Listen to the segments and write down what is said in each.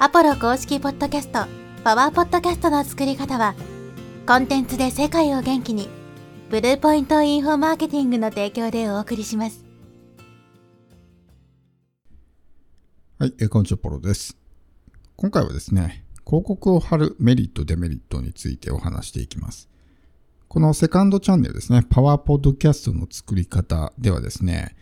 アポロ公式ポッドキャスト、パワーポッドキャストの作り方は、コンテンツで世界を元気に、ブルーポイントインフォマーケティングの提供でお送りします。はい、えこんにちは、ポロです。今回はですね、広告を貼るメリット、デメリットについてお話していきます。このセカンドチャンネルですね、パワーポッドキャストの作り方ではですね、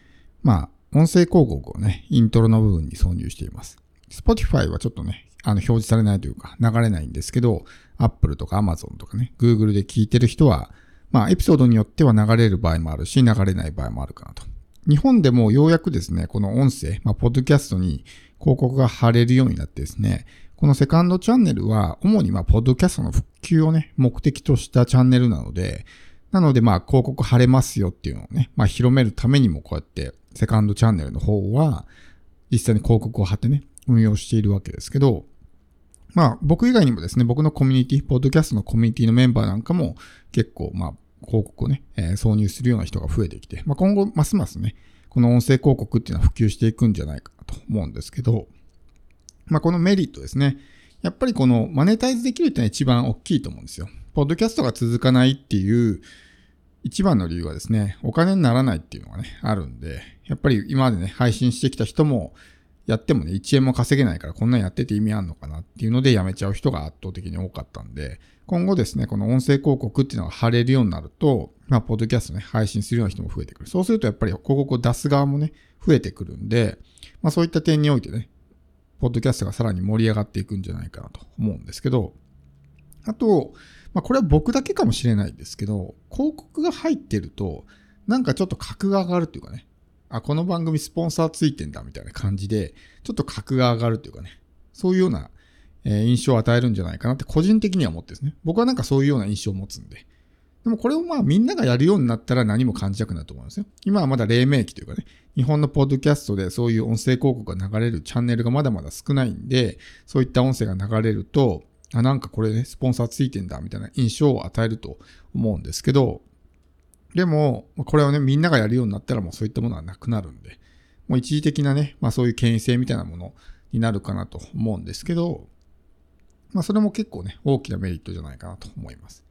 まあ、音声広告をね、イントロの部分に挿入しています。Spotify はちょっとね、あの、表示されないというか、流れないんですけど、Apple とか Amazon とかね、Google で聞いてる人は、まあ、エピソードによっては流れる場合もあるし、流れない場合もあるかなと。日本でもようやくですね、この音声、まあ、ポッドキャストに広告が貼れるようになってですね、このセカンドチャンネルは、主にまあ、ポッドキャストの復旧をね、目的としたチャンネルなので、なのでまあ、広告貼れますよっていうのをね、まあ、広めるためにもこうやって、セカンドチャンネルの方は、実際に広告を貼ってね、運用しているわけですけど、まあ僕以外にもですね、僕のコミュニティ、ポッドキャストのコミュニティのメンバーなんかも結構まあ広告をね、えー、挿入するような人が増えてきて、まあ今後ますますね、この音声広告っていうのは普及していくんじゃないかと思うんですけど、まあこのメリットですね、やっぱりこのマネタイズできるっていうのは一番大きいと思うんですよ。ポッドキャストが続かないっていう一番の理由はですね、お金にならないっていうのがね、あるんで、やっぱり今までね、配信してきた人も、やってもね、1円も稼げないからこんなんやってて意味あんのかなっていうのでやめちゃう人が圧倒的に多かったんで、今後ですね、この音声広告っていうのが貼れるようになると、まあ、ポッドキャストね、配信するような人も増えてくる。そうするとやっぱり広告を出す側もね、増えてくるんで、まあそういった点においてね、ポッドキャストがさらに盛り上がっていくんじゃないかなと思うんですけど、あと、まあこれは僕だけかもしれないですけど、広告が入ってると、なんかちょっと格が上がるっていうかね、あ、この番組スポンサーついてんだみたいな感じで、ちょっと格が上がるというかね、そういうような、え印象を与えるんじゃないかなって個人的には思ってですね。僕はなんかそういうような印象を持つんで。でもこれをまあみんながやるようになったら何も感じなくなると思うんですよ。今はまだ黎明期というかね、日本のポッドキャストでそういう音声広告が流れるチャンネルがまだまだ少ないんで、そういった音声が流れると、あ、なんかこれね、スポンサーついてんだみたいな印象を与えると思うんですけど、でも、これをね、みんながやるようになったらもうそういったものはなくなるんで、もう一時的なね、まあそういう権威性みたいなものになるかなと思うんですけど、まあそれも結構ね、大きなメリットじゃないかなと思います。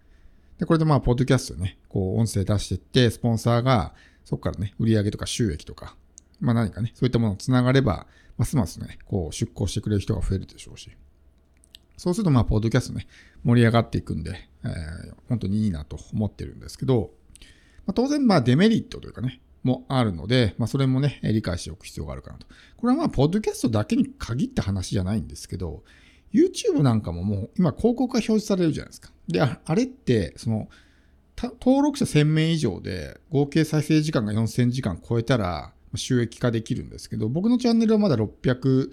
で、これでまあ、ポッドキャストね、こう、音声出してって、スポンサーが、そこからね、売り上げとか収益とか、まあ何かね、そういったものを繋がれば、ますますね、こう、出向してくれる人が増えるでしょうし。そうすると、まあ、ポッドキャストね、盛り上がっていくんで、えー、本当にいいなと思ってるんですけど、まあ、当然、まあ、デメリットというかね、もあるので、まあ、それもね、理解しておく必要があるかなと。これはまあ、ポッドキャストだけに限った話じゃないんですけど、YouTube なんかももう今広告が表示されるじゃないですか。で、あれって、その、登録者1000名以上で合計再生時間が4000時間超えたら収益化できるんですけど、僕のチャンネルはまだ600、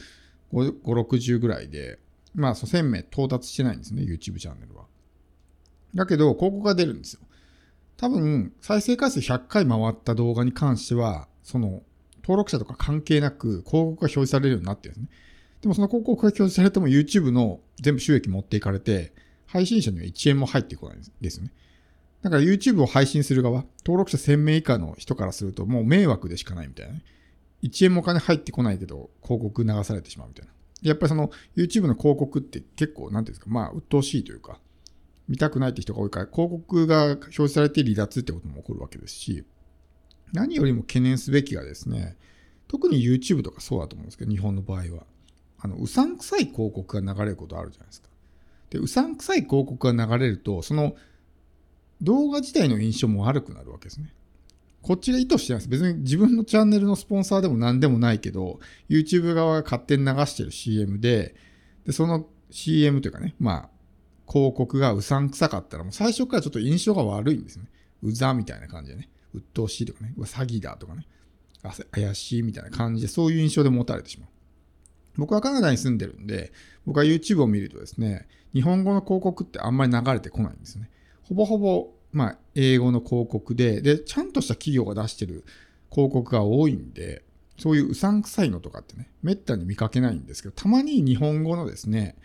5、60ぐらいで、まあ、1000名到達してないんですね、YouTube チャンネルは。だけど、広告が出るんですよ。多分、再生回数100回回った動画に関しては、その、登録者とか関係なく広告が表示されるようになってるんですね。でもその広告が表示されても YouTube の全部収益持っていかれて、配信者には1円も入ってこないんですよね。だから YouTube を配信する側、登録者1000名以下の人からするともう迷惑でしかないみたいなね。1円もお金入ってこないけど、広告流されてしまうみたいな。やっぱりその YouTube の広告って結構、なんていうんですか、まあ、鬱陶しいというか、見たくないって人が多いから、広告が表示されて離脱ってことも起こるわけですし、何よりも懸念すべきがですね、特に YouTube とかそうだと思うんですけど、日本の場合は。あの、うさんくさい広告が流れることあるじゃないですか。で、うさんくさい広告が流れると、その動画自体の印象も悪くなるわけですね。こっちが意図してないです。別に自分のチャンネルのスポンサーでも何でもないけど、YouTube 側が勝手に流してる CM で、で、その CM というかね、まあ、広告がうさんくさかったら、もう最初からちょっと印象が悪いんですね。うざみたいな感じでね。鬱陶しいとかね。うわ、詐欺だとかね。怪しいみたいな感じで、そういう印象で持たれてしまう。僕はカナダに住んでるんで、僕は YouTube を見るとですね、日本語の広告ってあんまり流れてこないんですね。ほぼほぼ、まあ、英語の広告で、で、ちゃんとした企業が出してる広告が多いんで、そういううさんくさいのとかってね、めったに見かけないんですけど、たまに日本語のですね、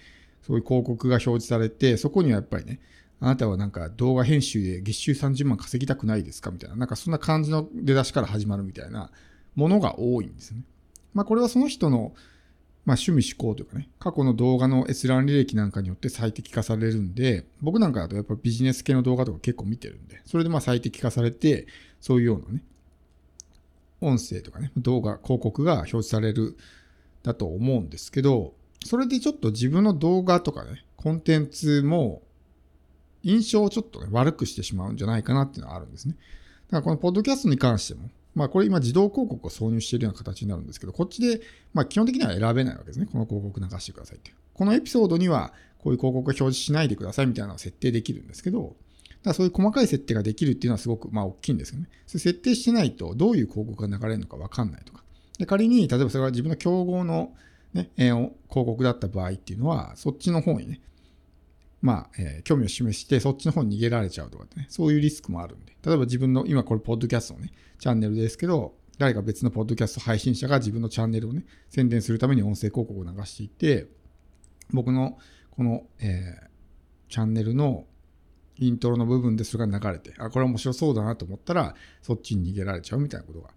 そういう広告が表示されて、そこにはやっぱりね、あなたはなんか動画編集で月収30万稼ぎたくないですか？みたいな、なんかそんな感じの出だしから始まるみたいなものが多いんですね。まあこれはその人のまあ、趣味思考というかね、過去の動画の閲覧履歴なんかによって最適化されるんで、僕なんかだとやっぱビジネス系の動画とか結構見てるんで、それでまあ最適化されて、そういうようなね、音声とかね、動画、広告が表示されるだと思うんですけど、それでちょっと自分の動画とかね、コンテンツも印象をちょっとね、悪くしてしまうんじゃないかなっていうのはあるんですね。だからこのポッドキャストに関しても、まあこれ今自動広告を挿入しているような形になるんですけど、こっちで、まあ基本的には選べないわけですね。この広告流してくださいって。このエピソードにはこういう広告を表示しないでくださいみたいなのを設定できるんですけど、だからそういう細かい設定ができるっていうのはすごくまあ大きいんですよね。それ設定してないとどういう広告が流れるのかわかんないとか。で仮に、例えばそれが自分の競合のね、え、広告だった場合っていうのは、そっちの方にね、まあ、えー、興味を示して、そっちの方に逃げられちゃうとかってね、そういうリスクもあるんで。例えば自分の、今これ、ポッドキャストのね、チャンネルですけど、誰か別のポッドキャスト配信者が自分のチャンネルをね、宣伝するために音声広告を流していて、僕のこの、えー、チャンネルのイントロの部分でそれが流れて、あ、これ面白そうだなと思ったら、そっちに逃げられちゃうみたいなことが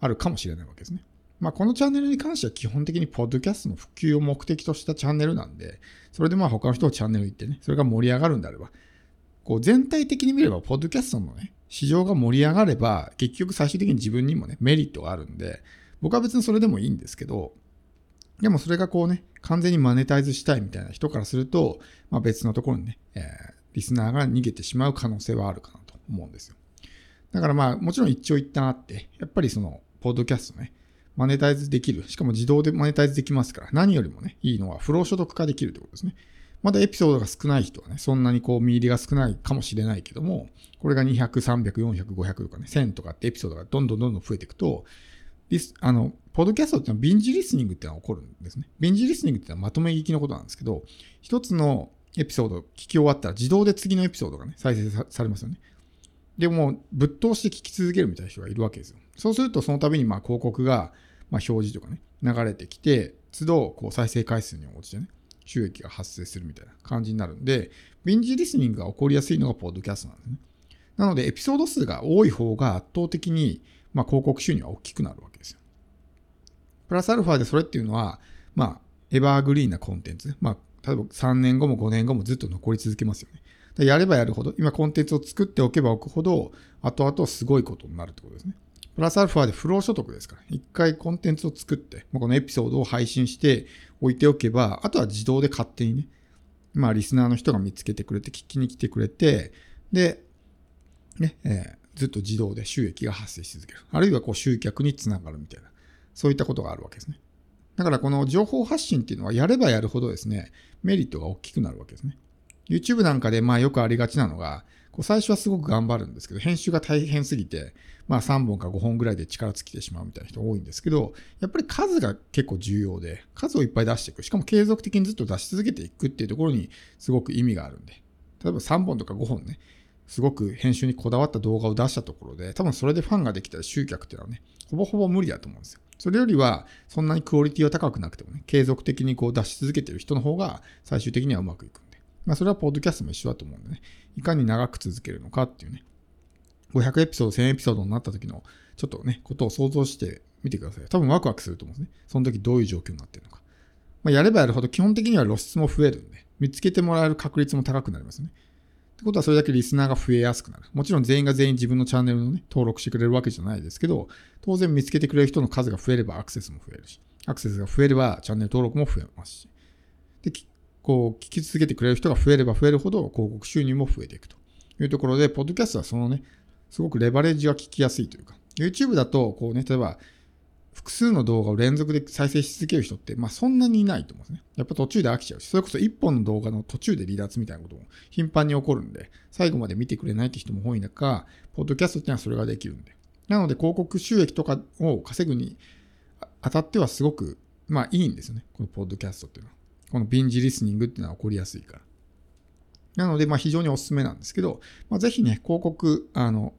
あるかもしれないわけですね。まあ、このチャンネルに関しては基本的にポッドキャストの普及を目的としたチャンネルなんで、それでまあ他の人をチャンネル行ってね、それが盛り上がるんであれば、こう全体的に見れば、ポッドキャストのね、市場が盛り上がれば、結局最終的に自分にもね、メリットがあるんで、僕は別にそれでもいいんですけど、でもそれがこうね、完全にマネタイズしたいみたいな人からすると、まあ、別のところにね、えー、リスナーが逃げてしまう可能性はあるかなと思うんですよ。だからまあ、もちろん一長一短あって、やっぱりその、ポッドキャストね、マネタイズできる。しかも自動でマネタイズできますから、何よりもね、いいのは不労所得化できるということですね。まだエピソードが少ない人はね、そんなにこう見入りが少ないかもしれないけども、これが200、300、400、500とかね、1000とかってエピソードがどんどんどんどん増えていくと、あの、ポッドキャストってのはビンジリスニングってのが起こるんですね。ビンジリスニングっていうのはまとめ聞きのことなんですけど、一つのエピソード聞き終わったら自動で次のエピソードがね、再生されますよね。でも、ぶっ通して聞き続けるみたいな人がいるわけですよ。そうすると、その度にまあ広告が、まあ、表示とかね、流れてきて、都度こう再生回数に応じてね、収益が発生するみたいな感じになるんで、ビンジリスニングが起こりやすいのがポッドキャストなんですね。なので、エピソード数が多い方が圧倒的に、まあ、広告収入は大きくなるわけですよ。プラスアルファでそれっていうのは、まあ、エバーグリーンなコンテンツ。まあ、例えば3年後も5年後もずっと残り続けますよね。やればやるほど、今コンテンツを作っておけばおくほど、後々すごいことになるってことですね。プラスアルファで不労所得ですから、一回コンテンツを作って、このエピソードを配信して置いておけば、あとは自動で勝手にね、まあリスナーの人が見つけてくれて、聞きに来てくれて、で、ね、えー、ずっと自動で収益が発生し続ける。あるいはこう集客につながるみたいな、そういったことがあるわけですね。だからこの情報発信っていうのはやればやるほどですね、メリットが大きくなるわけですね。YouTube なんかでまあよくありがちなのが、こう最初はすごく頑張るんですけど、編集が大変すぎて、まあ3本か5本ぐらいで力尽きてしまうみたいな人多いんですけど、やっぱり数が結構重要で、数をいっぱい出していく。しかも継続的にずっと出し続けていくっていうところにすごく意味があるんで。例えば3本とか5本ね、すごく編集にこだわった動画を出したところで、多分それでファンができたら集客っていうのはね、ほぼほぼ無理だと思うんですよ。それよりは、そんなにクオリティは高くなくてもね、継続的にこう出し続けてる人の方が最終的にはうまくいく。まあ、それはポッドキャストも一緒だと思うんでね、いかに長く続けるのかっていうね、500エピソード、1000エピソードになった時の、ちょっとね、ことを想像してみてください。多分ワクワクすると思うんですね。その時どういう状況になってるのか。まあ、やればやるほど基本的には露出も増えるんで、見つけてもらえる確率も高くなりますね。ってことはそれだけリスナーが増えやすくなる。もちろん全員が全員自分のチャンネルのね、登録してくれるわけじゃないですけど、当然見つけてくれる人の数が増えればアクセスも増えるし、アクセスが増えればチャンネル登録も増えますし。こう、聞き続けてくれる人が増えれば増えるほど広告収入も増えていくというところで、ポッドキャストはそのね、すごくレバレッジが効きやすいというか、YouTube だと、こうね、例えば、複数の動画を連続で再生し続ける人って、まあそんなにいないと思うんですね。やっぱ途中で飽きちゃうし、それこそ一本の動画の途中で離脱みたいなことも頻繁に起こるんで、最後まで見てくれないって人も多い中、ポッドキャストっていうのはそれができるんで。なので広告収益とかを稼ぐにあたってはすごく、まあいいんですよね。このポッドキャストっていうのは。このビンジリスニングっていうのは起こりやすいから。なので、まあ非常にお勧めなんですけど、まあ、ぜひね、広告、あの、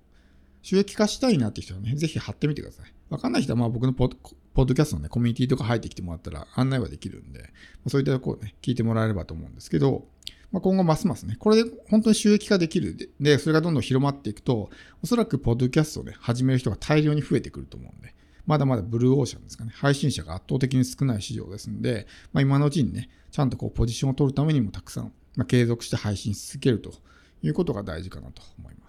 収益化したいなって人はね、ぜひ貼ってみてください。わかんない人は、まあ僕のポッドキャストのね、コミュニティとか入ってきてもらったら案内はできるんで、まあ、そういったところをね、聞いてもらえればと思うんですけど、まあ、今後ますますね、これで本当に収益化できるで、で、それがどんどん広まっていくと、おそらくポッドキャストをね、始める人が大量に増えてくると思うんで、まだまだブルーオーシャンですかね。配信者が圧倒的に少ない市場ですので、まあ、今のうちにね、ちゃんとこうポジションを取るためにもたくさん、まあ、継続して配信し続けるということが大事かなと思います。